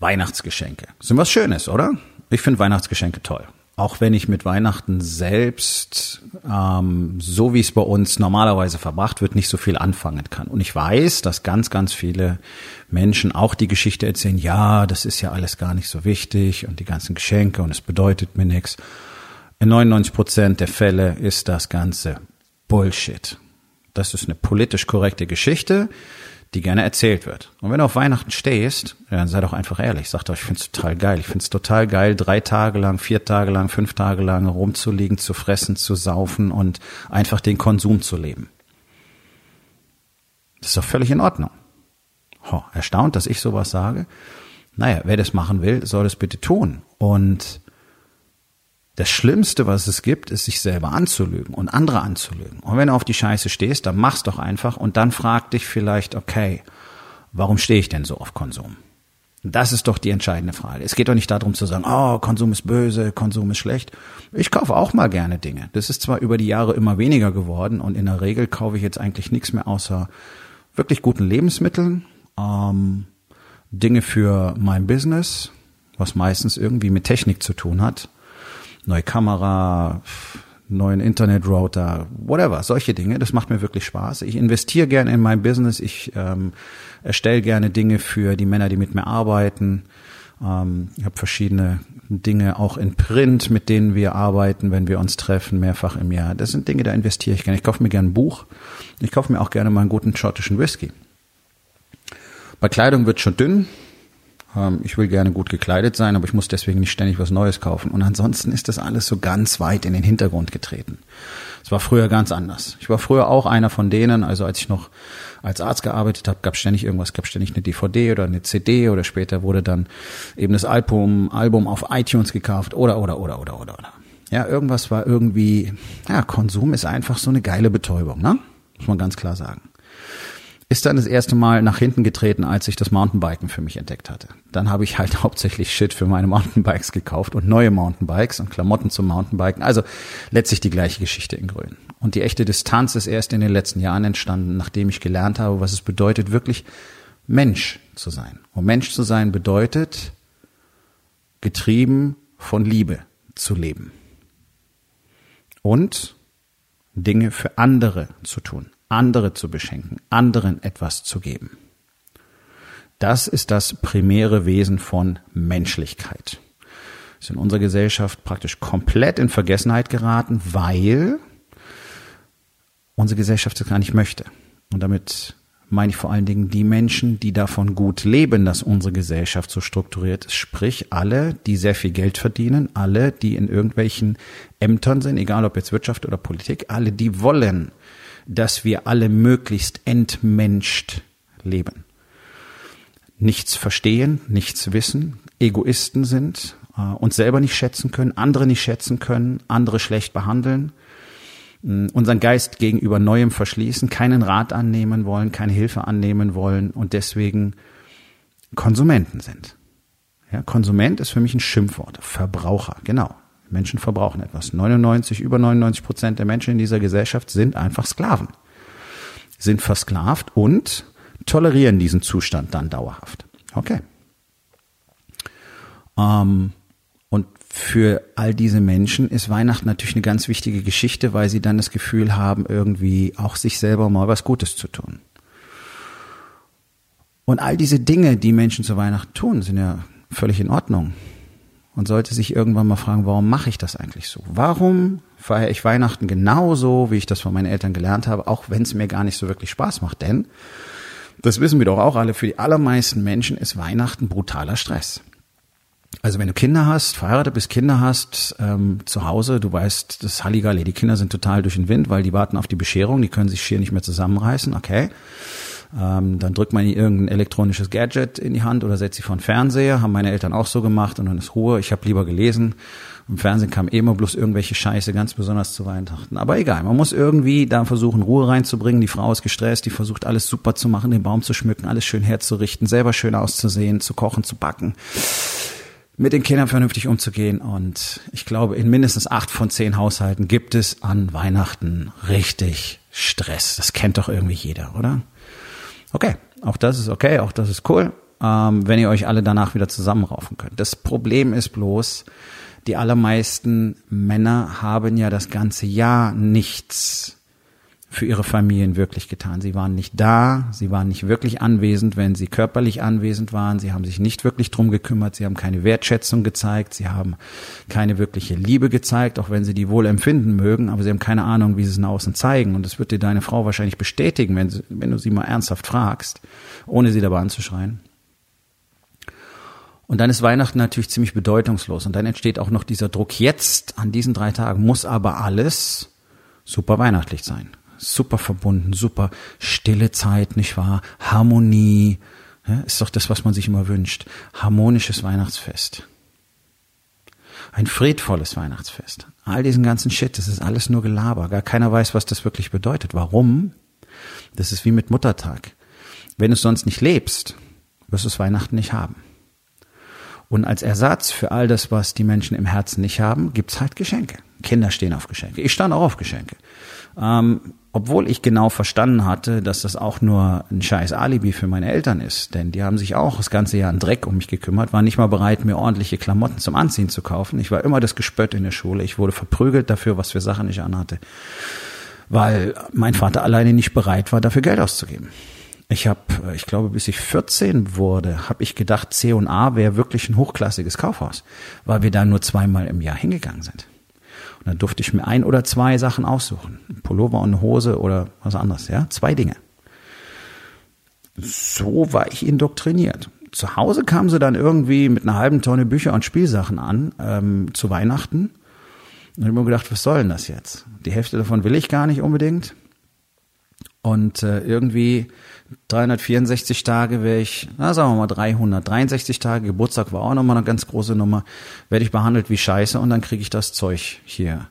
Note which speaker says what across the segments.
Speaker 1: Weihnachtsgeschenke. Sind was Schönes, oder? Ich finde Weihnachtsgeschenke toll. Auch wenn ich mit Weihnachten selbst, ähm, so wie es bei uns normalerweise verbracht wird, nicht so viel anfangen kann. Und ich weiß, dass ganz, ganz viele Menschen auch die Geschichte erzählen, ja, das ist ja alles gar nicht so wichtig und die ganzen Geschenke und es bedeutet mir nichts. In 99 Prozent der Fälle ist das Ganze Bullshit. Das ist eine politisch korrekte Geschichte die gerne erzählt wird. Und wenn du auf Weihnachten stehst, dann sei doch einfach ehrlich, sag doch, ich find's total geil. Ich find's total geil, drei Tage lang, vier Tage lang, fünf Tage lang rumzuliegen, zu fressen, zu saufen und einfach den Konsum zu leben. Das ist doch völlig in Ordnung. Oh, erstaunt, dass ich sowas sage. Naja, wer das machen will, soll es bitte tun. Und das Schlimmste, was es gibt, ist, sich selber anzulügen und andere anzulügen. Und wenn du auf die Scheiße stehst, dann mach's doch einfach und dann frag dich vielleicht, okay, warum stehe ich denn so auf Konsum? Das ist doch die entscheidende Frage. Es geht doch nicht darum zu sagen, oh, Konsum ist böse, Konsum ist schlecht. Ich kaufe auch mal gerne Dinge. Das ist zwar über die Jahre immer weniger geworden und in der Regel kaufe ich jetzt eigentlich nichts mehr außer wirklich guten Lebensmitteln, ähm, Dinge für mein Business, was meistens irgendwie mit Technik zu tun hat neue Kamera, neuen Internetrouter, whatever, solche Dinge. Das macht mir wirklich Spaß. Ich investiere gerne in mein Business. Ich ähm, erstelle gerne Dinge für die Männer, die mit mir arbeiten. Ähm, ich habe verschiedene Dinge auch in Print, mit denen wir arbeiten, wenn wir uns treffen, mehrfach im Jahr. Das sind Dinge, da investiere ich gerne. Ich kaufe mir gerne ein Buch. Ich kaufe mir auch gerne mal einen guten schottischen Whisky. Bei Kleidung wird schon dünn. Ähm, ich will gerne gut gekleidet sein, aber ich muss deswegen nicht ständig was Neues kaufen. Und ansonsten ist das alles so ganz weit in den Hintergrund getreten. Es war früher ganz anders. Ich war früher auch einer von denen, also als ich noch als Arzt gearbeitet habe, gab ständig irgendwas, gab ständig eine DVD oder eine CD oder später wurde dann eben das Album, Album auf iTunes gekauft oder, oder, oder, oder, oder, oder. Ja, irgendwas war irgendwie, ja, Konsum ist einfach so eine geile Betäubung, ne? Muss man ganz klar sagen ist dann das erste Mal nach hinten getreten, als ich das Mountainbiken für mich entdeckt hatte. Dann habe ich halt hauptsächlich Shit für meine Mountainbikes gekauft und neue Mountainbikes und Klamotten zum Mountainbiken. Also letztlich die gleiche Geschichte in Grün. Und die echte Distanz ist erst in den letzten Jahren entstanden, nachdem ich gelernt habe, was es bedeutet, wirklich Mensch zu sein. Und Mensch zu sein bedeutet, getrieben von Liebe zu leben. Und Dinge für andere zu tun andere zu beschenken, anderen etwas zu geben. Das ist das primäre Wesen von Menschlichkeit. Ist in unserer Gesellschaft praktisch komplett in Vergessenheit geraten, weil unsere Gesellschaft es gar nicht möchte. Und damit meine ich vor allen Dingen die Menschen, die davon gut leben, dass unsere Gesellschaft so strukturiert ist. Sprich, alle, die sehr viel Geld verdienen, alle, die in irgendwelchen Ämtern sind, egal ob jetzt Wirtschaft oder Politik, alle, die wollen, dass wir alle möglichst entmenscht leben. Nichts verstehen, nichts wissen, Egoisten sind, äh, uns selber nicht schätzen können, andere nicht schätzen können, andere schlecht behandeln, äh, unseren Geist gegenüber Neuem verschließen, keinen Rat annehmen wollen, keine Hilfe annehmen wollen und deswegen Konsumenten sind. Ja, Konsument ist für mich ein Schimpfwort. Verbraucher, genau. Menschen verbrauchen etwas. 99, über 99 Prozent der Menschen in dieser Gesellschaft sind einfach Sklaven. Sind versklavt und tolerieren diesen Zustand dann dauerhaft. Okay. Ähm, und für all diese Menschen ist Weihnachten natürlich eine ganz wichtige Geschichte, weil sie dann das Gefühl haben, irgendwie auch sich selber mal was Gutes zu tun. Und all diese Dinge, die Menschen zu Weihnachten tun, sind ja völlig in Ordnung und sollte sich irgendwann mal fragen, warum mache ich das eigentlich so? Warum feiere ich Weihnachten genauso, wie ich das von meinen Eltern gelernt habe, auch wenn es mir gar nicht so wirklich Spaß macht? Denn, das wissen wir doch auch alle, für die allermeisten Menschen ist Weihnachten brutaler Stress. Also wenn du Kinder hast, verheiratet bist, Kinder hast, ähm, zu Hause, du weißt, das Halligalli, die Kinder sind total durch den Wind, weil die warten auf die Bescherung, die können sich schier nicht mehr zusammenreißen, okay. Ähm, dann drückt man ihnen irgendein elektronisches Gadget in die Hand oder setzt sie vor den Fernseher, haben meine Eltern auch so gemacht und dann ist Ruhe. Ich habe lieber gelesen. Im Fernsehen kam eh immer bloß irgendwelche Scheiße, ganz besonders zu Weihnachten. Aber egal, man muss irgendwie da versuchen, Ruhe reinzubringen. Die Frau ist gestresst, die versucht alles super zu machen, den Baum zu schmücken, alles schön herzurichten, selber schön auszusehen, zu kochen, zu backen mit den Kindern vernünftig umzugehen. Und ich glaube, in mindestens acht von zehn Haushalten gibt es an Weihnachten richtig Stress. Das kennt doch irgendwie jeder, oder? Okay, auch das ist okay, auch das ist cool, ähm, wenn ihr euch alle danach wieder zusammenraufen könnt. Das Problem ist bloß, die allermeisten Männer haben ja das ganze Jahr nichts für ihre Familien wirklich getan. Sie waren nicht da, sie waren nicht wirklich anwesend, wenn sie körperlich anwesend waren, sie haben sich nicht wirklich drum gekümmert, sie haben keine Wertschätzung gezeigt, sie haben keine wirkliche Liebe gezeigt, auch wenn sie die wohl empfinden mögen, aber sie haben keine Ahnung, wie sie es nach außen zeigen. Und das wird dir deine Frau wahrscheinlich bestätigen, wenn, sie, wenn du sie mal ernsthaft fragst, ohne sie dabei anzuschreien. Und dann ist Weihnachten natürlich ziemlich bedeutungslos. Und dann entsteht auch noch dieser Druck, jetzt an diesen drei Tagen muss aber alles super weihnachtlich sein super verbunden, super stille Zeit, nicht wahr? Harmonie, ja, ist doch das, was man sich immer wünscht. Harmonisches Weihnachtsfest. Ein friedvolles Weihnachtsfest. All diesen ganzen Shit, das ist alles nur Gelaber. Gar keiner weiß, was das wirklich bedeutet. Warum? Das ist wie mit Muttertag. Wenn du es sonst nicht lebst, wirst du es Weihnachten nicht haben. Und als Ersatz für all das, was die Menschen im Herzen nicht haben, gibt's halt Geschenke. Kinder stehen auf Geschenke. Ich stand auch auf Geschenke. Ähm, obwohl ich genau verstanden hatte, dass das auch nur ein scheiß Alibi für meine Eltern ist. Denn die haben sich auch das ganze Jahr einen Dreck um mich gekümmert, waren nicht mal bereit, mir ordentliche Klamotten zum Anziehen zu kaufen. Ich war immer das Gespött in der Schule. Ich wurde verprügelt dafür, was für Sachen ich anhatte. Weil mein Vater alleine nicht bereit war, dafür Geld auszugeben. Ich habe, ich glaube, bis ich 14 wurde, habe ich gedacht, C&A wäre wirklich ein hochklassiges Kaufhaus, weil wir da nur zweimal im Jahr hingegangen sind. Und dann durfte ich mir ein oder zwei Sachen aussuchen. Pullover und eine Hose oder was anderes, ja. Zwei Dinge. So war ich indoktriniert. Zu Hause kamen sie dann irgendwie mit einer halben Tonne Bücher und Spielsachen an, ähm, zu Weihnachten. Und ich habe mir gedacht, was soll denn das jetzt? Die Hälfte davon will ich gar nicht unbedingt. Und äh, irgendwie 364 Tage wäre ich, na sagen wir mal 363 Tage, Geburtstag war auch nochmal eine ganz große Nummer, werde ich behandelt wie Scheiße und dann kriege ich das Zeug hier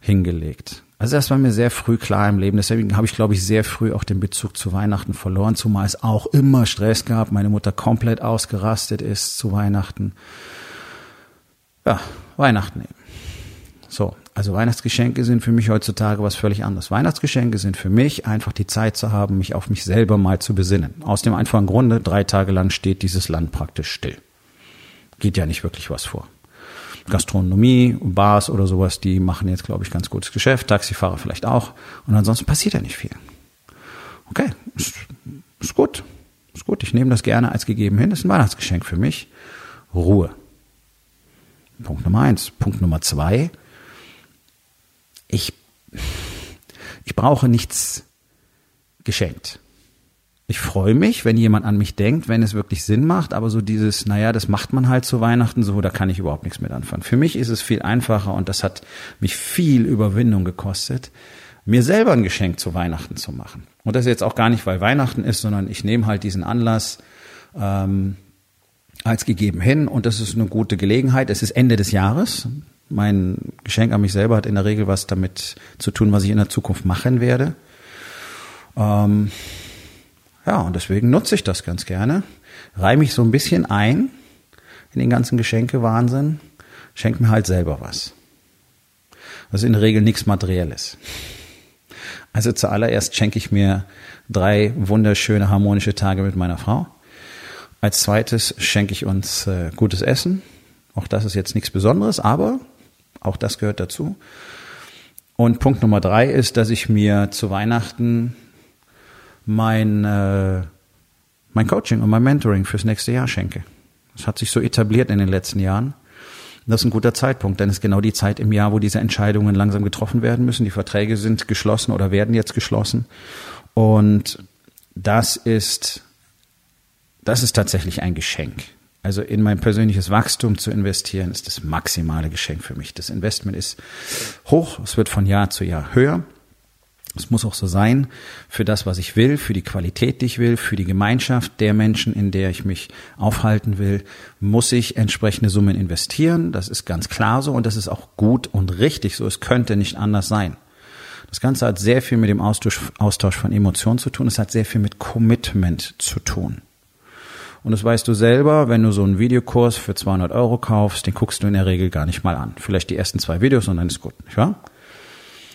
Speaker 1: hingelegt. Also das war mir sehr früh klar im Leben. Deswegen habe ich, glaube ich, sehr früh auch den Bezug zu Weihnachten verloren, zumal es auch immer Stress gab, meine Mutter komplett ausgerastet ist zu Weihnachten. Ja, Weihnachten eben. So, also Weihnachtsgeschenke sind für mich heutzutage was völlig anderes. Weihnachtsgeschenke sind für mich einfach die Zeit zu haben, mich auf mich selber mal zu besinnen. Aus dem einfachen Grunde, drei Tage lang steht dieses Land praktisch still. Geht ja nicht wirklich was vor. Gastronomie, Bars oder sowas, die machen jetzt, glaube ich, ganz gutes Geschäft. Taxifahrer vielleicht auch. Und ansonsten passiert ja nicht viel. Okay, ist, ist gut. Ist gut. Ich nehme das gerne als gegeben hin. Das ist ein Weihnachtsgeschenk für mich. Ruhe. Punkt Nummer eins. Punkt Nummer zwei ich, ich brauche nichts geschenkt. Ich freue mich, wenn jemand an mich denkt, wenn es wirklich Sinn macht, aber so dieses, naja, das macht man halt zu Weihnachten so, da kann ich überhaupt nichts mit anfangen. Für mich ist es viel einfacher und das hat mich viel Überwindung gekostet, mir selber ein Geschenk zu Weihnachten zu machen. Und das jetzt auch gar nicht, weil Weihnachten ist, sondern ich nehme halt diesen Anlass ähm, als gegeben hin und das ist eine gute Gelegenheit. Es ist Ende des Jahres mein Geschenk an mich selber hat in der Regel was damit zu tun, was ich in der Zukunft machen werde. Ähm, ja, und deswegen nutze ich das ganz gerne. Reih mich so ein bisschen ein in den ganzen Geschenke-Wahnsinn. Schenk mir halt selber was. Ist in der Regel nichts Materielles. Also zuallererst schenke ich mir drei wunderschöne harmonische Tage mit meiner Frau. Als zweites schenke ich uns äh, gutes Essen. Auch das ist jetzt nichts Besonderes, aber auch das gehört dazu. Und Punkt Nummer drei ist, dass ich mir zu Weihnachten mein, äh, mein Coaching und mein Mentoring fürs nächste Jahr schenke. Das hat sich so etabliert in den letzten Jahren. Das ist ein guter Zeitpunkt, denn es ist genau die Zeit im Jahr, wo diese Entscheidungen langsam getroffen werden müssen. Die Verträge sind geschlossen oder werden jetzt geschlossen. Und das ist, das ist tatsächlich ein Geschenk. Also in mein persönliches Wachstum zu investieren, ist das maximale Geschenk für mich. Das Investment ist hoch, es wird von Jahr zu Jahr höher. Es muss auch so sein für das, was ich will, für die Qualität, die ich will, für die Gemeinschaft der Menschen, in der ich mich aufhalten will, muss ich entsprechende Summen investieren. Das ist ganz klar so und das ist auch gut und richtig so. Es könnte nicht anders sein. Das Ganze hat sehr viel mit dem Austausch, Austausch von Emotionen zu tun. Es hat sehr viel mit Commitment zu tun. Und das weißt du selber, wenn du so einen Videokurs für 200 Euro kaufst, den guckst du in der Regel gar nicht mal an. Vielleicht die ersten zwei Videos und dann ist gut, nicht wahr?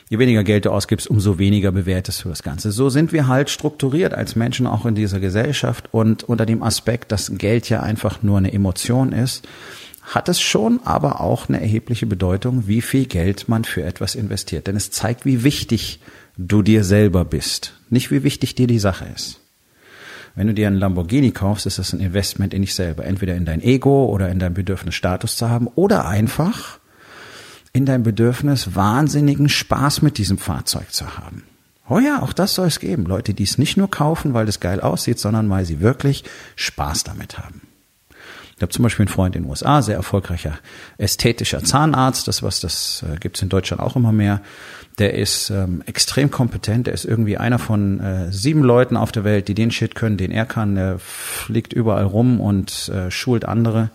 Speaker 1: Je weniger Geld du ausgibst, umso weniger bewertest du das Ganze. So sind wir halt strukturiert als Menschen auch in dieser Gesellschaft und unter dem Aspekt, dass Geld ja einfach nur eine Emotion ist, hat es schon aber auch eine erhebliche Bedeutung, wie viel Geld man für etwas investiert. Denn es zeigt, wie wichtig du dir selber bist, nicht wie wichtig dir die Sache ist. Wenn du dir einen Lamborghini kaufst, ist das ein Investment in dich selber. Entweder in dein Ego oder in dein Bedürfnis, Status zu haben oder einfach in dein Bedürfnis, wahnsinnigen Spaß mit diesem Fahrzeug zu haben. Oh ja, auch das soll es geben. Leute, die es nicht nur kaufen, weil es geil aussieht, sondern weil sie wirklich Spaß damit haben. Ich habe zum Beispiel einen Freund in den USA, sehr erfolgreicher ästhetischer Zahnarzt, das was das äh, gibt's in Deutschland auch immer mehr. Der ist ähm, extrem kompetent, der ist irgendwie einer von äh, sieben Leuten auf der Welt, die den Shit können, den er kann. Der fliegt überall rum und äh, schult andere.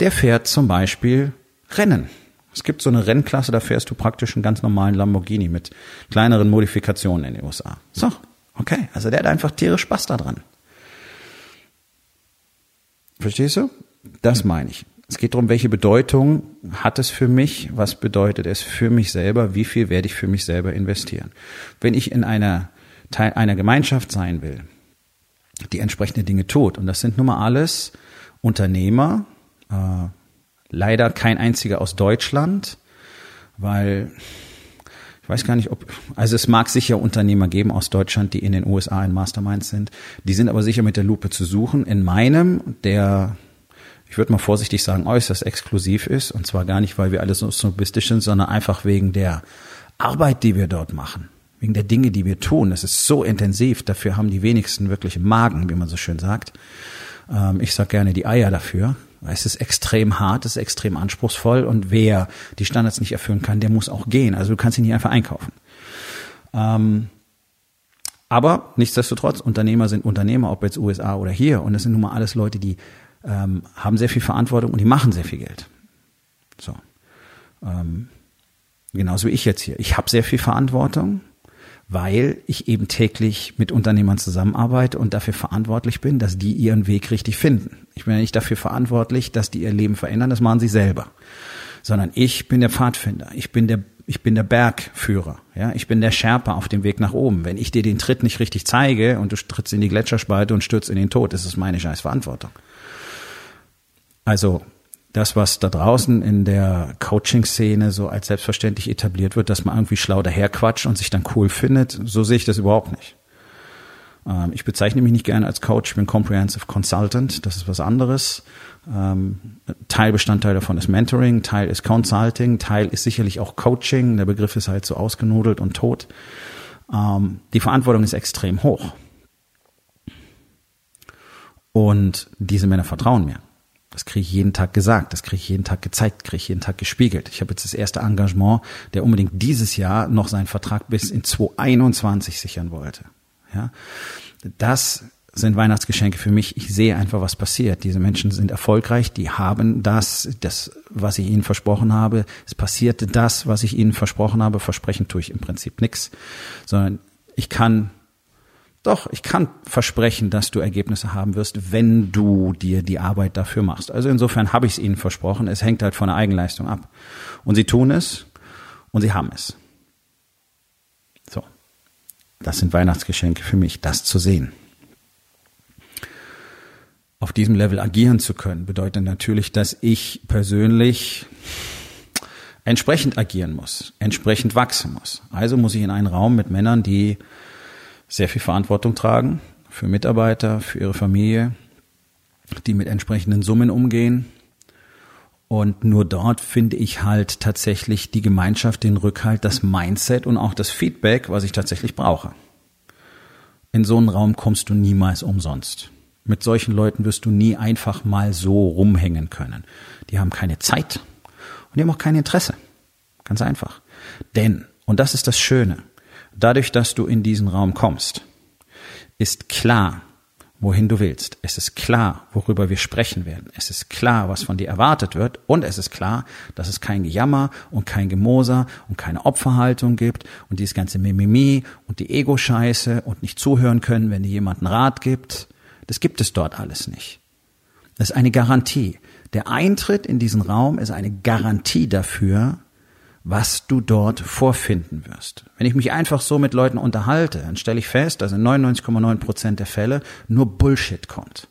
Speaker 1: Der fährt zum Beispiel Rennen. Es gibt so eine Rennklasse, da fährst du praktisch einen ganz normalen Lamborghini mit kleineren Modifikationen in den USA. So, okay. Also der hat einfach tierisch Spaß daran. Verstehst du? Das meine ich. Es geht darum, welche Bedeutung hat es für mich? Was bedeutet es für mich selber? Wie viel werde ich für mich selber investieren? Wenn ich in einer Teil einer Gemeinschaft sein will, die entsprechende Dinge tut, und das sind nun mal alles Unternehmer, äh, Leider kein einziger aus Deutschland, weil ich weiß gar nicht, ob, also es mag sicher Unternehmer geben aus Deutschland, die in den USA in Masterminds sind. Die sind aber sicher mit der Lupe zu suchen. In meinem, der, ich würde mal vorsichtig sagen, äußerst exklusiv ist. Und zwar gar nicht, weil wir alle so snobistisch sind, sondern einfach wegen der Arbeit, die wir dort machen. Wegen der Dinge, die wir tun. Das ist so intensiv. Dafür haben die wenigsten wirklich Magen, wie man so schön sagt. Ähm, ich sag gerne die Eier dafür. Es ist extrem hart, es ist extrem anspruchsvoll und wer die Standards nicht erfüllen kann, der muss auch gehen. Also du kannst ihn nicht einfach einkaufen. Ähm, aber nichtsdestotrotz, Unternehmer sind Unternehmer, ob jetzt USA oder hier. Und das sind nun mal alles Leute, die ähm, haben sehr viel Verantwortung und die machen sehr viel Geld. So. Ähm, genauso wie ich jetzt hier. Ich habe sehr viel Verantwortung weil ich eben täglich mit Unternehmern zusammenarbeite und dafür verantwortlich bin, dass die ihren Weg richtig finden. Ich bin ja nicht dafür verantwortlich, dass die ihr Leben verändern, das machen sie selber. Sondern ich bin der Pfadfinder, ich bin der, ich bin der Bergführer, ja, ich bin der Sherpa auf dem Weg nach oben. Wenn ich dir den Tritt nicht richtig zeige und du trittst in die Gletscherspalte und stürzt in den Tod, ist es meine scheiß Verantwortung. Also das, was da draußen in der Coaching-Szene so als selbstverständlich etabliert wird, dass man irgendwie schlau daherquatscht und sich dann cool findet, so sehe ich das überhaupt nicht. Ähm, ich bezeichne mich nicht gerne als Coach, ich bin Comprehensive Consultant, das ist was anderes. Ähm, Teilbestandteil davon ist Mentoring, Teil ist Consulting, Teil ist sicherlich auch Coaching, der Begriff ist halt so ausgenudelt und tot. Ähm, die Verantwortung ist extrem hoch. Und diese Männer vertrauen mir. Das kriege ich jeden Tag gesagt, das kriege ich jeden Tag gezeigt, kriege ich jeden Tag gespiegelt. Ich habe jetzt das erste Engagement, der unbedingt dieses Jahr noch seinen Vertrag bis in 2021 sichern wollte. Ja, das sind Weihnachtsgeschenke für mich. Ich sehe einfach, was passiert. Diese Menschen sind erfolgreich, die haben das, das, was ich ihnen versprochen habe. Es passierte das, was ich ihnen versprochen habe. Versprechen tue ich im Prinzip nichts, sondern ich kann doch, ich kann versprechen, dass du Ergebnisse haben wirst, wenn du dir die Arbeit dafür machst. Also insofern habe ich es ihnen versprochen. Es hängt halt von der Eigenleistung ab. Und sie tun es und sie haben es. So. Das sind Weihnachtsgeschenke für mich, das zu sehen. Auf diesem Level agieren zu können, bedeutet natürlich, dass ich persönlich entsprechend agieren muss, entsprechend wachsen muss. Also muss ich in einen Raum mit Männern, die sehr viel Verantwortung tragen für Mitarbeiter, für ihre Familie, die mit entsprechenden Summen umgehen. Und nur dort finde ich halt tatsächlich die Gemeinschaft, den Rückhalt, das Mindset und auch das Feedback, was ich tatsächlich brauche. In so einen Raum kommst du niemals umsonst. Mit solchen Leuten wirst du nie einfach mal so rumhängen können. Die haben keine Zeit und die haben auch kein Interesse. Ganz einfach. Denn, und das ist das Schöne, dadurch, dass du in diesen Raum kommst, ist klar, wohin du willst. Es ist klar, worüber wir sprechen werden. Es ist klar, was von dir erwartet wird. Und es ist klar, dass es kein Gejammer und kein Gemoser und keine Opferhaltung gibt und dieses ganze Mimimi und die Ego-Scheiße und nicht zuhören können, wenn dir jemand einen Rat gibt. Das gibt es dort alles nicht. Das ist eine Garantie. Der Eintritt in diesen Raum ist eine Garantie dafür, was du dort vorfinden wirst. Wenn ich mich einfach so mit Leuten unterhalte, dann stelle ich fest, dass in 99,9 Prozent der Fälle nur Bullshit kommt.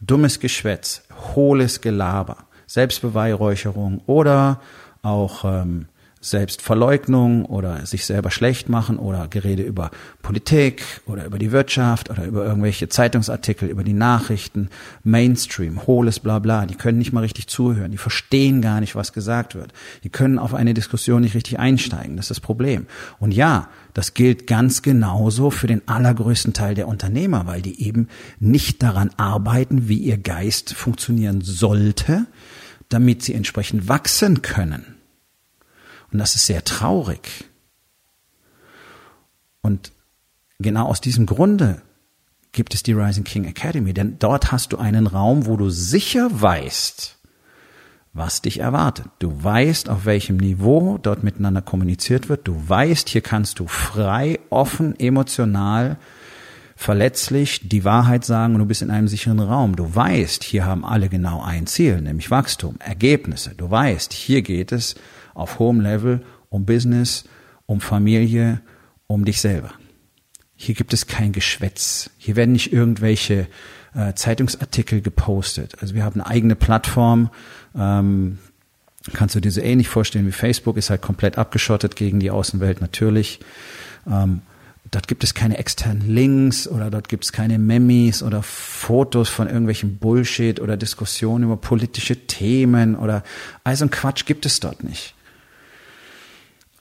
Speaker 1: Dummes Geschwätz, hohles Gelaber, Selbstbeweihräucherung oder auch ähm, Selbstverleugnung oder sich selber schlecht machen oder Gerede über Politik oder über die Wirtschaft oder über irgendwelche Zeitungsartikel, über die Nachrichten, Mainstream, hohles Blabla, die können nicht mal richtig zuhören, die verstehen gar nicht, was gesagt wird. Die können auf eine Diskussion nicht richtig einsteigen, das ist das Problem. Und ja, das gilt ganz genauso für den allergrößten Teil der Unternehmer, weil die eben nicht daran arbeiten, wie ihr Geist funktionieren sollte, damit sie entsprechend wachsen können. Und das ist sehr traurig. Und genau aus diesem Grunde gibt es die Rising King Academy, denn dort hast du einen Raum, wo du sicher weißt, was dich erwartet. Du weißt, auf welchem Niveau dort miteinander kommuniziert wird. Du weißt, hier kannst du frei, offen, emotional, verletzlich die Wahrheit sagen und du bist in einem sicheren Raum. Du weißt, hier haben alle genau ein Ziel, nämlich Wachstum, Ergebnisse. Du weißt, hier geht es auf hohem Level um Business, um Familie, um dich selber. Hier gibt es kein Geschwätz. Hier werden nicht irgendwelche äh, Zeitungsartikel gepostet. Also wir haben eine eigene Plattform. Ähm, kannst du dir so ähnlich vorstellen wie Facebook, ist halt komplett abgeschottet gegen die Außenwelt natürlich. Ähm, dort gibt es keine externen Links oder dort gibt es keine Memes oder Fotos von irgendwelchen Bullshit oder Diskussionen über politische Themen oder all so ein Quatsch gibt es dort nicht.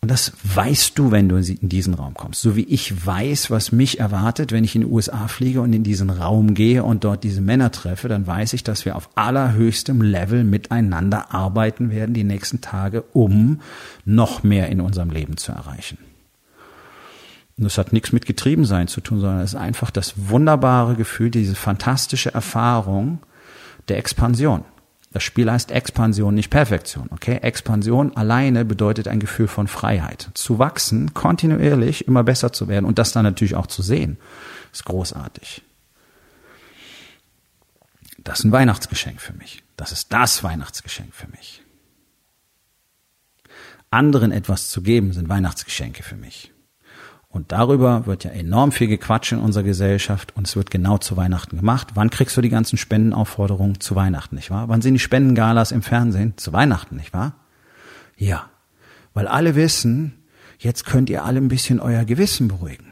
Speaker 1: Und das weißt du, wenn du in diesen Raum kommst. So wie ich weiß, was mich erwartet, wenn ich in die USA fliege und in diesen Raum gehe und dort diese Männer treffe, dann weiß ich, dass wir auf allerhöchstem Level miteinander arbeiten werden die nächsten Tage, um noch mehr in unserem Leben zu erreichen. Und das hat nichts mit Getriebensein zu tun, sondern es ist einfach das wunderbare Gefühl, diese fantastische Erfahrung der Expansion. Das Spiel heißt Expansion, nicht Perfektion. Okay? Expansion alleine bedeutet ein Gefühl von Freiheit. Zu wachsen, kontinuierlich immer besser zu werden und das dann natürlich auch zu sehen, ist großartig. Das ist ein Weihnachtsgeschenk für mich. Das ist das Weihnachtsgeschenk für mich. Anderen etwas zu geben sind Weihnachtsgeschenke für mich. Und darüber wird ja enorm viel gequatscht in unserer Gesellschaft und es wird genau zu Weihnachten gemacht. Wann kriegst du die ganzen Spendenaufforderungen? Zu Weihnachten, nicht wahr? Wann sind die Spendengalas im Fernsehen? Zu Weihnachten, nicht wahr? Ja. Weil alle wissen, jetzt könnt ihr alle ein bisschen euer Gewissen beruhigen.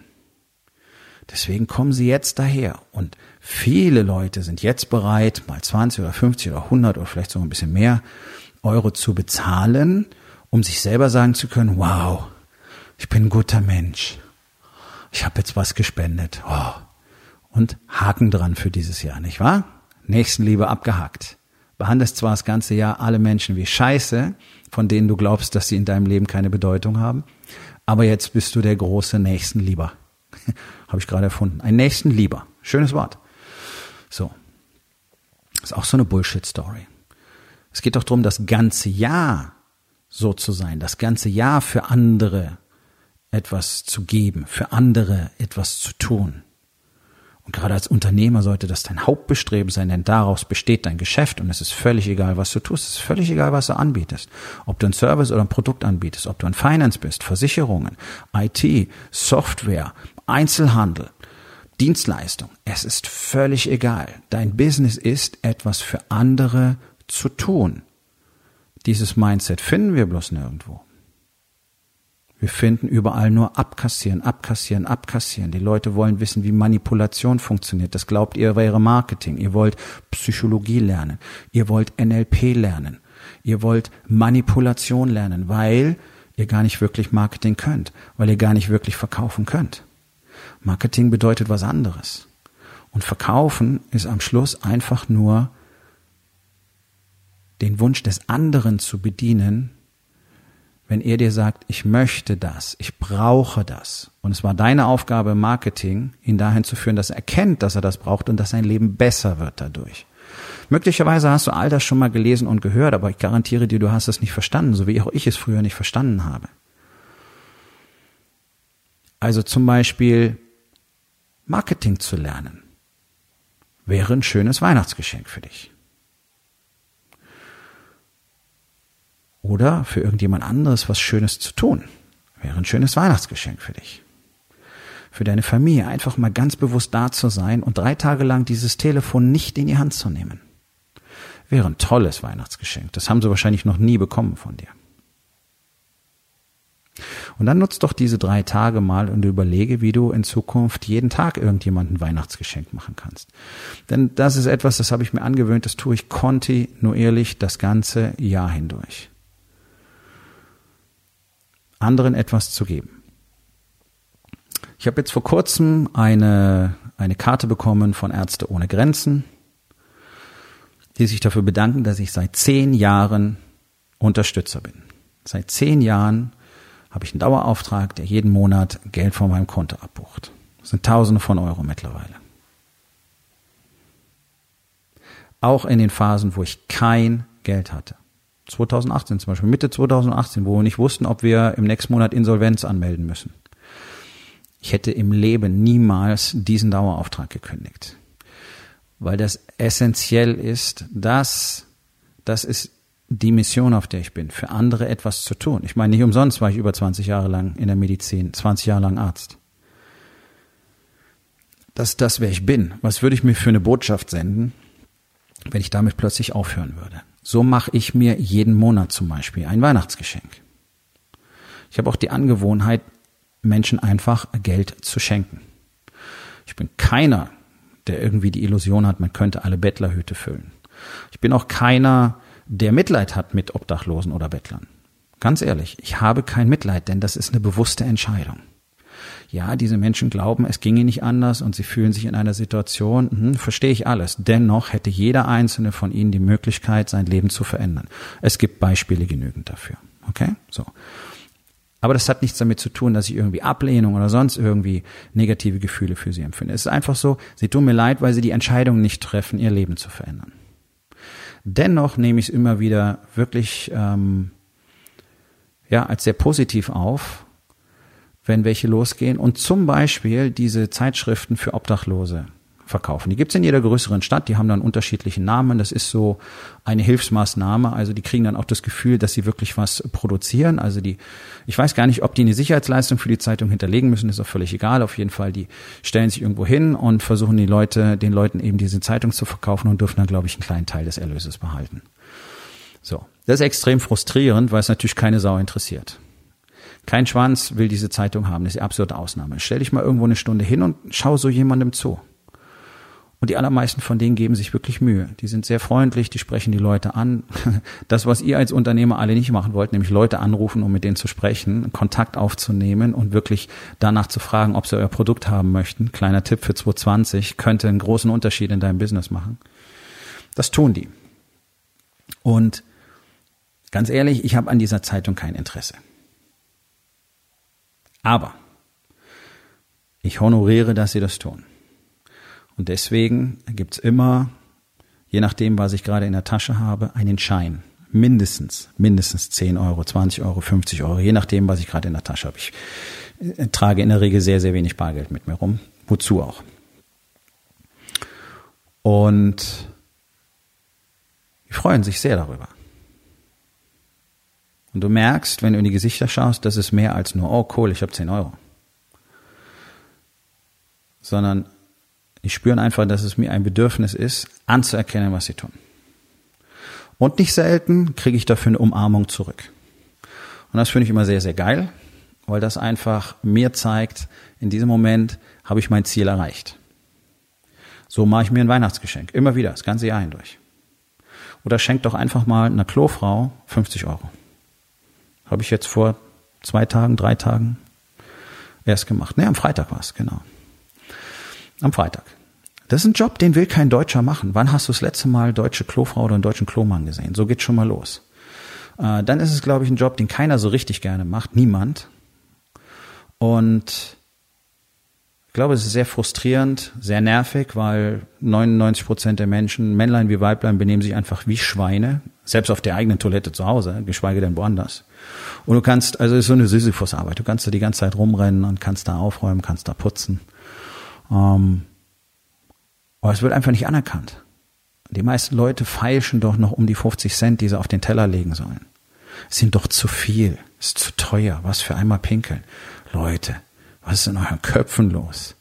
Speaker 1: Deswegen kommen sie jetzt daher. Und viele Leute sind jetzt bereit, mal 20 oder 50 oder 100 oder vielleicht sogar ein bisschen mehr Euro zu bezahlen, um sich selber sagen zu können, wow, ich bin ein guter Mensch ich habe jetzt was gespendet. Oh. Und Haken dran für dieses Jahr, nicht wahr? Nächstenliebe abgehakt. Behandelst zwar das ganze Jahr alle Menschen wie Scheiße, von denen du glaubst, dass sie in deinem Leben keine Bedeutung haben, aber jetzt bist du der große Nächstenlieber. habe ich gerade erfunden. Ein Nächstenlieber. Schönes Wort. So. Ist auch so eine Bullshit-Story. Es geht doch darum, das ganze Jahr so zu sein, das ganze Jahr für andere etwas zu geben, für andere etwas zu tun. Und gerade als Unternehmer sollte das dein Hauptbestreben sein, denn daraus besteht dein Geschäft und es ist völlig egal, was du tust. Es ist völlig egal, was du anbietest. Ob du ein Service oder ein Produkt anbietest, ob du ein Finance bist, Versicherungen, IT, Software, Einzelhandel, Dienstleistung. Es ist völlig egal. Dein Business ist, etwas für andere zu tun. Dieses Mindset finden wir bloß nirgendwo. Wir finden überall nur abkassieren, abkassieren, abkassieren. Die Leute wollen wissen, wie Manipulation funktioniert. Das glaubt ihr wäre Marketing. Ihr wollt Psychologie lernen. Ihr wollt NLP lernen. Ihr wollt Manipulation lernen, weil ihr gar nicht wirklich Marketing könnt, weil ihr gar nicht wirklich verkaufen könnt. Marketing bedeutet was anderes. Und verkaufen ist am Schluss einfach nur den Wunsch des anderen zu bedienen, wenn er dir sagt, ich möchte das, ich brauche das. Und es war deine Aufgabe im Marketing, ihn dahin zu führen, dass er erkennt, dass er das braucht und dass sein Leben besser wird dadurch. Möglicherweise hast du all das schon mal gelesen und gehört, aber ich garantiere dir, du hast es nicht verstanden, so wie auch ich es früher nicht verstanden habe. Also zum Beispiel Marketing zu lernen wäre ein schönes Weihnachtsgeschenk für dich. Oder für irgendjemand anderes was Schönes zu tun. Wäre ein schönes Weihnachtsgeschenk für dich. Für deine Familie einfach mal ganz bewusst da zu sein und drei Tage lang dieses Telefon nicht in die Hand zu nehmen. Wäre ein tolles Weihnachtsgeschenk. Das haben sie wahrscheinlich noch nie bekommen von dir. Und dann nutzt doch diese drei Tage mal und überlege, wie du in Zukunft jeden Tag irgendjemanden Weihnachtsgeschenk machen kannst. Denn das ist etwas, das habe ich mir angewöhnt, das tue ich kontinuierlich das ganze Jahr hindurch anderen etwas zu geben. Ich habe jetzt vor kurzem eine, eine Karte bekommen von Ärzte ohne Grenzen, die sich dafür bedanken, dass ich seit zehn Jahren Unterstützer bin. Seit zehn Jahren habe ich einen Dauerauftrag, der jeden Monat Geld von meinem Konto abbucht. Das sind Tausende von Euro mittlerweile. Auch in den Phasen, wo ich kein Geld hatte. 2018 zum Beispiel, Mitte 2018, wo wir nicht wussten, ob wir im nächsten Monat Insolvenz anmelden müssen. Ich hätte im Leben niemals diesen Dauerauftrag gekündigt. Weil das essentiell ist, dass, das ist die Mission, auf der ich bin, für andere etwas zu tun. Ich meine, nicht umsonst war ich über 20 Jahre lang in der Medizin, 20 Jahre lang Arzt. Das ist das, wer ich bin. Was würde ich mir für eine Botschaft senden, wenn ich damit plötzlich aufhören würde? So mache ich mir jeden Monat zum Beispiel ein Weihnachtsgeschenk. Ich habe auch die Angewohnheit, Menschen einfach Geld zu schenken. Ich bin keiner, der irgendwie die Illusion hat, man könnte alle Bettlerhüte füllen. Ich bin auch keiner, der Mitleid hat mit Obdachlosen oder Bettlern. Ganz ehrlich, ich habe kein Mitleid, denn das ist eine bewusste Entscheidung ja, diese Menschen glauben, es ginge nicht anders und sie fühlen sich in einer Situation, hm, verstehe ich alles. Dennoch hätte jeder einzelne von ihnen die Möglichkeit, sein Leben zu verändern. Es gibt Beispiele genügend dafür. Okay? So. Aber das hat nichts damit zu tun, dass ich irgendwie Ablehnung oder sonst irgendwie negative Gefühle für sie empfinde. Es ist einfach so, sie tun mir leid, weil sie die Entscheidung nicht treffen, ihr Leben zu verändern. Dennoch nehme ich es immer wieder wirklich ähm, ja als sehr positiv auf wenn welche losgehen und zum Beispiel diese Zeitschriften für Obdachlose verkaufen. Die gibt's in jeder größeren Stadt, die haben dann unterschiedliche Namen. Das ist so eine Hilfsmaßnahme. Also die kriegen dann auch das Gefühl, dass sie wirklich was produzieren. Also die, ich weiß gar nicht, ob die eine Sicherheitsleistung für die Zeitung hinterlegen müssen, ist auch völlig egal. Auf jeden Fall, die stellen sich irgendwo hin und versuchen die Leute, den Leuten eben diese Zeitung zu verkaufen und dürfen dann, glaube ich, einen kleinen Teil des Erlöses behalten. So. Das ist extrem frustrierend, weil es natürlich keine Sau interessiert. Kein Schwanz will diese Zeitung haben. Das ist die absolute Ausnahme. Stell dich mal irgendwo eine Stunde hin und schau so jemandem zu. Und die allermeisten von denen geben sich wirklich Mühe. Die sind sehr freundlich, die sprechen die Leute an. Das, was ihr als Unternehmer alle nicht machen wollt, nämlich Leute anrufen, um mit denen zu sprechen, Kontakt aufzunehmen und wirklich danach zu fragen, ob sie euer Produkt haben möchten. Kleiner Tipp für 2020, könnte einen großen Unterschied in deinem Business machen. Das tun die. Und ganz ehrlich, ich habe an dieser Zeitung kein Interesse. Aber ich honoriere, dass sie das tun. Und deswegen gibt's immer, je nachdem, was ich gerade in der Tasche habe, einen Schein. Mindestens, mindestens 10 Euro, 20 Euro, 50 Euro, je nachdem, was ich gerade in der Tasche habe. Ich äh, trage in der Regel sehr, sehr wenig Bargeld mit mir rum. Wozu auch? Und die freuen sich sehr darüber. Und du merkst, wenn du in die Gesichter schaust, das ist mehr als nur, oh cool, ich habe 10 Euro. Sondern ich spüre einfach, dass es mir ein Bedürfnis ist, anzuerkennen, was sie tun. Und nicht selten kriege ich dafür eine Umarmung zurück. Und das finde ich immer sehr, sehr geil, weil das einfach mir zeigt, in diesem Moment habe ich mein Ziel erreicht. So mache ich mir ein Weihnachtsgeschenk. Immer wieder, das ganze Jahr hindurch. Oder schenk doch einfach mal einer Klofrau 50 Euro. Habe ich jetzt vor zwei Tagen, drei Tagen erst gemacht. Ne, am Freitag war es, genau. Am Freitag. Das ist ein Job, den will kein Deutscher machen. Wann hast du das letzte Mal deutsche Klofrau oder einen deutschen Klomann gesehen? So geht's schon mal los. Äh, dann ist es, glaube ich, ein Job, den keiner so richtig gerne macht. Niemand. Und ich glaube, es ist sehr frustrierend, sehr nervig, weil 99 Prozent der Menschen, Männlein wie Weiblein, benehmen sich einfach wie Schweine, selbst auf der eigenen Toilette zu Hause, geschweige denn woanders. Und du kannst, also es ist so eine Sisyphus-Arbeit, du kannst da die ganze Zeit rumrennen und kannst da aufräumen, kannst da putzen. Ähm, aber es wird einfach nicht anerkannt. Die meisten Leute feilschen doch noch um die 50 Cent, die sie auf den Teller legen sollen. Es sind doch zu viel, es ist zu teuer, was für einmal pinkeln. Leute, was ist in euren Köpfen los?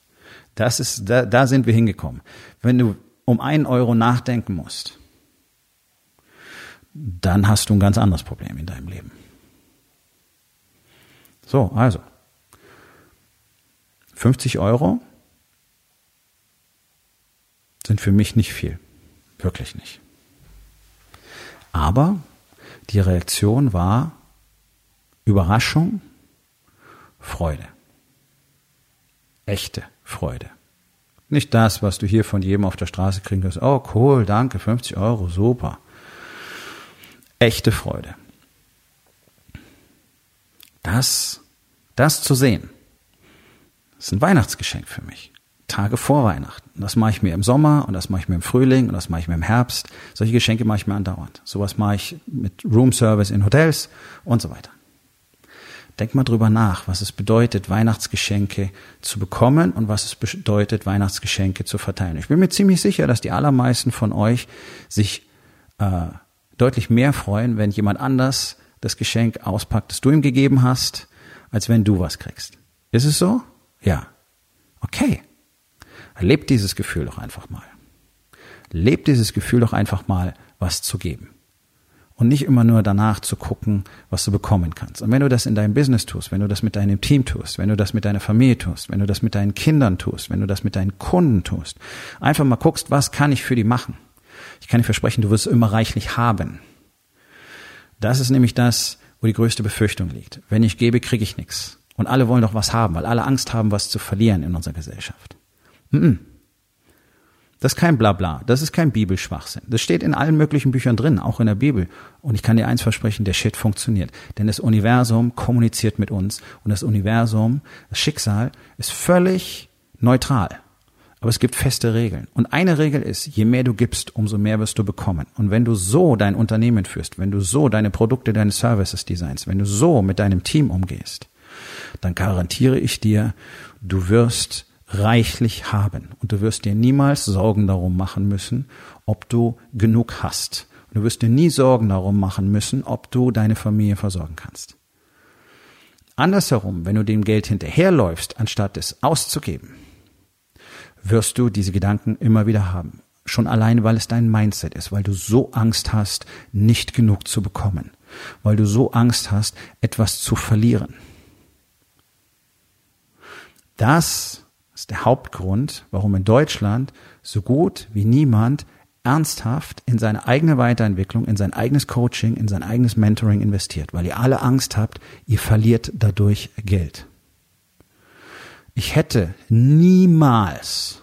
Speaker 1: Das ist, da, da sind wir hingekommen. Wenn du um einen Euro nachdenken musst, dann hast du ein ganz anderes Problem in deinem Leben. So, also. 50 Euro sind für mich nicht viel. Wirklich nicht. Aber die Reaktion war Überraschung, Freude echte Freude. Nicht das, was du hier von jedem auf der Straße kriegen wirst. Oh, cool, danke, 50 Euro, super. Echte Freude. Das, das zu sehen, ist ein Weihnachtsgeschenk für mich. Tage vor Weihnachten. Das mache ich mir im Sommer und das mache ich mir im Frühling und das mache ich mir im Herbst. Solche Geschenke mache ich mir andauernd. Sowas mache ich mit Room Service in Hotels und so weiter. Denk mal drüber nach, was es bedeutet, Weihnachtsgeschenke zu bekommen und was es bedeutet, Weihnachtsgeschenke zu verteilen. Ich bin mir ziemlich sicher, dass die allermeisten von euch sich äh, deutlich mehr freuen, wenn jemand anders das Geschenk auspackt, das du ihm gegeben hast, als wenn du was kriegst. Ist es so? Ja. Okay. Lebt dieses Gefühl doch einfach mal. Lebt dieses Gefühl doch einfach mal, was zu geben und nicht immer nur danach zu gucken, was du bekommen kannst. Und wenn du das in deinem Business tust, wenn du das mit deinem Team tust, wenn du das mit deiner Familie tust, wenn du das mit deinen Kindern tust, wenn du das mit deinen Kunden tust, einfach mal guckst, was kann ich für die machen? Ich kann dir versprechen, du wirst immer reichlich haben. Das ist nämlich das, wo die größte Befürchtung liegt. Wenn ich gebe, kriege ich nichts. Und alle wollen doch was haben, weil alle Angst haben, was zu verlieren in unserer Gesellschaft. Mm -mm. Das ist kein Blabla, das ist kein Bibelschwachsinn. Das steht in allen möglichen Büchern drin, auch in der Bibel. Und ich kann dir eins versprechen, der Shit funktioniert. Denn das Universum kommuniziert mit uns und das Universum, das Schicksal, ist völlig neutral. Aber es gibt feste Regeln. Und eine Regel ist, je mehr du gibst, umso mehr wirst du bekommen. Und wenn du so dein Unternehmen führst, wenn du so deine Produkte, deine Services designst, wenn du so mit deinem Team umgehst, dann garantiere ich dir, du wirst reichlich haben. Und du wirst dir niemals Sorgen darum machen müssen, ob du genug hast. Und du wirst dir nie Sorgen darum machen müssen, ob du deine Familie versorgen kannst. Andersherum, wenn du dem Geld hinterherläufst, anstatt es auszugeben, wirst du diese Gedanken immer wieder haben. Schon allein, weil es dein Mindset ist, weil du so Angst hast, nicht genug zu bekommen, weil du so Angst hast, etwas zu verlieren. Das das der Hauptgrund, warum in Deutschland so gut wie niemand ernsthaft in seine eigene Weiterentwicklung, in sein eigenes Coaching, in sein eigenes Mentoring investiert, weil ihr alle Angst habt, ihr verliert dadurch Geld. Ich hätte niemals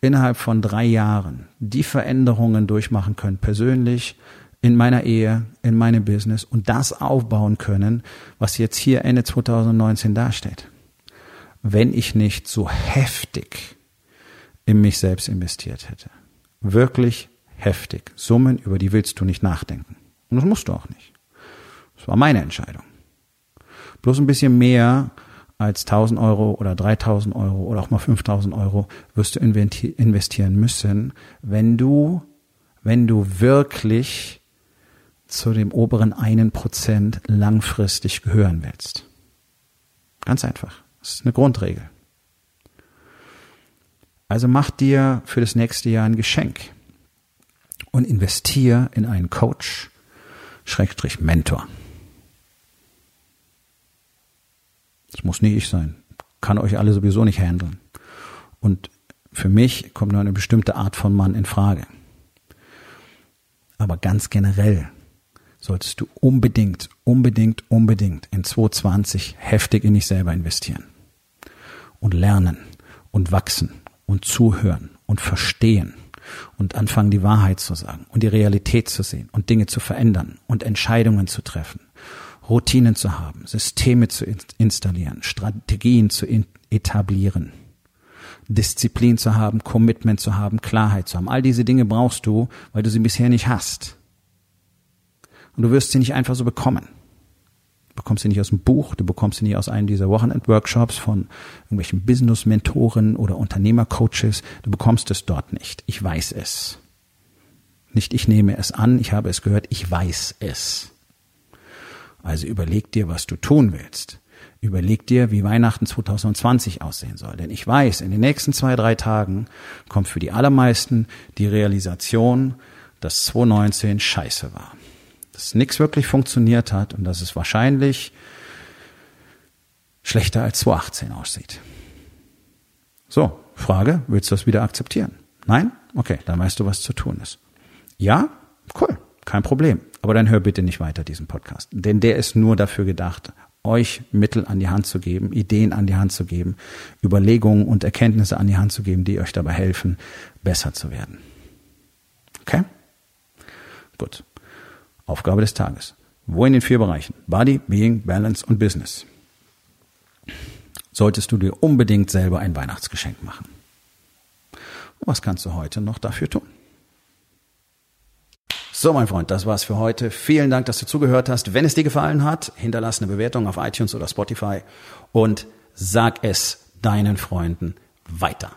Speaker 1: innerhalb von drei Jahren die Veränderungen durchmachen können, persönlich, in meiner Ehe, in meinem Business und das aufbauen können, was jetzt hier Ende 2019 dasteht wenn ich nicht so heftig in mich selbst investiert hätte. Wirklich heftig. Summen, über die willst du nicht nachdenken. Und das musst du auch nicht. Das war meine Entscheidung. Bloß ein bisschen mehr als 1000 Euro oder 3000 Euro oder auch mal 5000 Euro wirst du investieren müssen, wenn du, wenn du wirklich zu dem oberen einen Prozent langfristig gehören willst. Ganz einfach. Das ist eine Grundregel. Also mach dir für das nächste Jahr ein Geschenk und investier in einen Coach, Schrägstrich Mentor. Das muss nicht ich sein. Kann euch alle sowieso nicht handeln. Und für mich kommt nur eine bestimmte Art von Mann in Frage. Aber ganz generell solltest du unbedingt, unbedingt, unbedingt in 2020 heftig in dich selber investieren und lernen und wachsen und zuhören und verstehen und anfangen, die Wahrheit zu sagen und die Realität zu sehen und Dinge zu verändern und Entscheidungen zu treffen, Routinen zu haben, Systeme zu installieren, Strategien zu etablieren, Disziplin zu haben, Commitment zu haben, Klarheit zu haben. All diese Dinge brauchst du, weil du sie bisher nicht hast. Und du wirst sie nicht einfach so bekommen. Du bekommst sie nicht aus dem Buch, du bekommst sie nicht aus einem dieser Wochenend-Workshops von irgendwelchen Business-Mentoren oder Unternehmercoaches. Du bekommst es dort nicht. Ich weiß es. Nicht ich nehme es an, ich habe es gehört, ich weiß es. Also überleg dir, was du tun willst. Überleg dir, wie Weihnachten 2020 aussehen soll. Denn ich weiß, in den nächsten zwei, drei Tagen kommt für die allermeisten die Realisation, dass 2019 scheiße war dass nichts wirklich funktioniert hat und dass es wahrscheinlich schlechter als 2018 aussieht. So, Frage, willst du das wieder akzeptieren? Nein? Okay, dann weißt du, was zu tun ist. Ja? Cool, kein Problem. Aber dann hör bitte nicht weiter diesen Podcast. Denn der ist nur dafür gedacht, euch Mittel an die Hand zu geben, Ideen an die Hand zu geben, Überlegungen und Erkenntnisse an die Hand zu geben, die euch dabei helfen, besser zu werden. Okay? Gut. Aufgabe des Tages. Wo in den vier Bereichen Body, Being, Balance und Business solltest du dir unbedingt selber ein Weihnachtsgeschenk machen? was kannst du heute noch dafür tun? So, mein Freund, das war's für heute. Vielen Dank, dass du zugehört hast. Wenn es dir gefallen hat, hinterlass eine Bewertung auf iTunes oder Spotify und sag es deinen Freunden weiter.